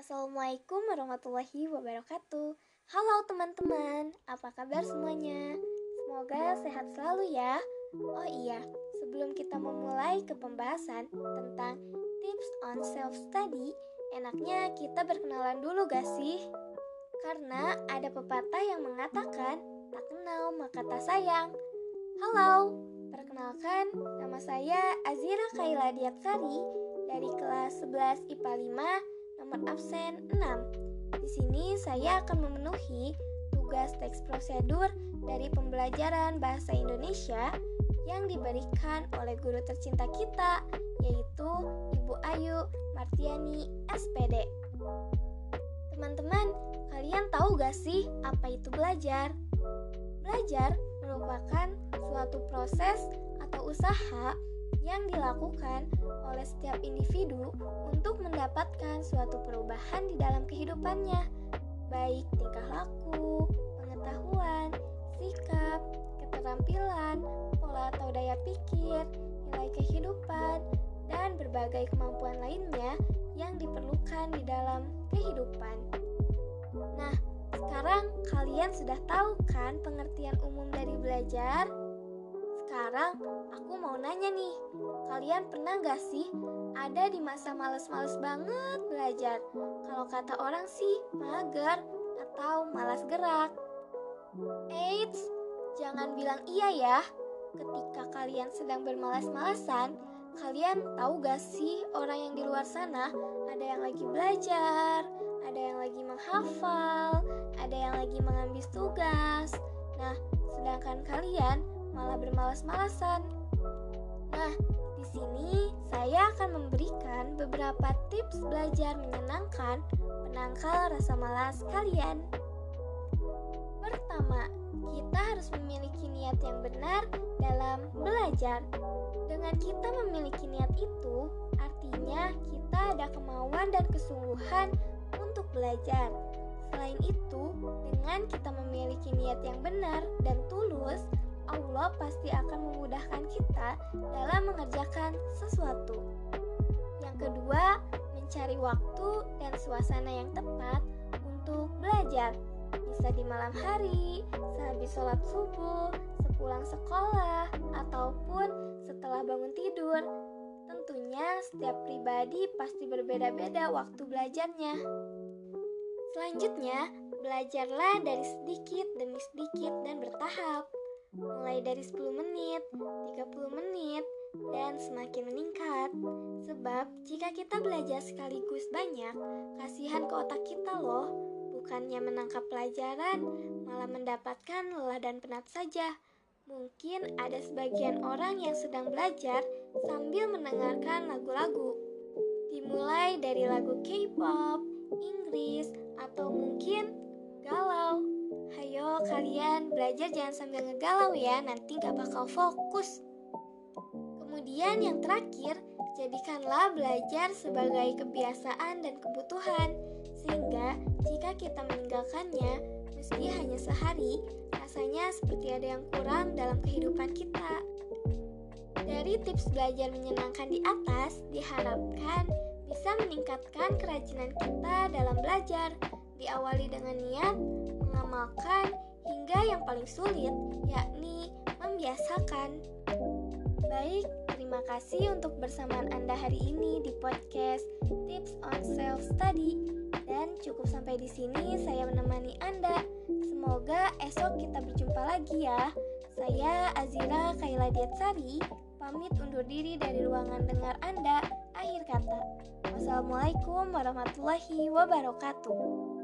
Assalamualaikum warahmatullahi wabarakatuh. Halo teman-teman, apa kabar semuanya? Semoga sehat selalu ya. Oh iya, sebelum kita memulai ke pembahasan tentang tips on self study, enaknya kita berkenalan dulu gak sih? Karena ada pepatah yang mengatakan tak kenal maka tak sayang. Halo, perkenalkan nama saya Azira Kaila Diatsari dari kelas 11 IPA 5 nomor absen 6. Di sini saya akan memenuhi tugas teks prosedur dari pembelajaran bahasa Indonesia yang diberikan oleh guru tercinta kita, yaitu Ibu Ayu Martiani SPD. Teman-teman, kalian tahu gak sih apa itu belajar? Belajar merupakan suatu proses atau usaha yang dilakukan oleh setiap individu untuk mendapatkan suatu perubahan di dalam kehidupannya, baik tingkah laku, pengetahuan, sikap, keterampilan, pola atau daya pikir, nilai kehidupan, dan berbagai kemampuan lainnya yang diperlukan di dalam kehidupan. Nah, sekarang kalian sudah tahu kan pengertian umum dari belajar? Sekarang aku mau nanya nih, kalian pernah gak sih ada di masa males-males banget belajar? Kalau kata orang sih mager atau malas gerak. Eits, jangan bilang iya ya. Ketika kalian sedang bermalas-malasan, kalian tahu gak sih orang yang di luar sana ada yang lagi belajar, ada yang lagi menghafal, ada yang lagi mengambil tugas. Nah, sedangkan kalian malah bermalas-malasan. Nah, di sini saya akan memberikan beberapa tips belajar menyenangkan penangkal rasa malas kalian. Pertama, kita harus memiliki niat yang benar dalam belajar. Dengan kita memiliki niat itu, artinya kita ada kemauan dan kesungguhan untuk belajar. Selain itu, dengan kita memiliki niat yang benar dan tulus, Allah pasti akan memudahkan kita dalam mengerjakan sesuatu. Yang kedua, mencari waktu dan suasana yang tepat untuk belajar. Bisa di malam hari, sehabis sholat subuh, sepulang sekolah, ataupun setelah bangun tidur. Tentunya setiap pribadi pasti berbeda-beda waktu belajarnya. Selanjutnya, belajarlah dari sedikit demi sedikit dan bertahap mulai dari 10 menit, 30 menit, dan semakin meningkat. Sebab jika kita belajar sekaligus banyak, kasihan ke otak kita loh. Bukannya menangkap pelajaran, malah mendapatkan lelah dan penat saja. Mungkin ada sebagian orang yang sedang belajar sambil mendengarkan lagu-lagu. Dimulai dari lagu K-pop, Inggris, atau mungkin galau. Hayo kalian belajar jangan sambil ngegalau ya, nanti gak bakal fokus. Kemudian yang terakhir, jadikanlah belajar sebagai kebiasaan dan kebutuhan. Sehingga jika kita meninggalkannya, meski hanya sehari, rasanya seperti ada yang kurang dalam kehidupan kita. Dari tips belajar menyenangkan di atas, diharapkan bisa meningkatkan kerajinan kita dalam belajar, diawali dengan niat, mengamalkan, hingga yang paling sulit, yakni membiasakan. Baik, terima kasih untuk bersamaan Anda hari ini di podcast Tips on Self Study. Dan cukup sampai di sini saya menemani Anda. Semoga esok kita berjumpa lagi ya. Saya Azira Kaila Diatsari, pamit undur diri dari ruangan dengar Anda. Akhir kata, wassalamualaikum warahmatullahi wabarakatuh.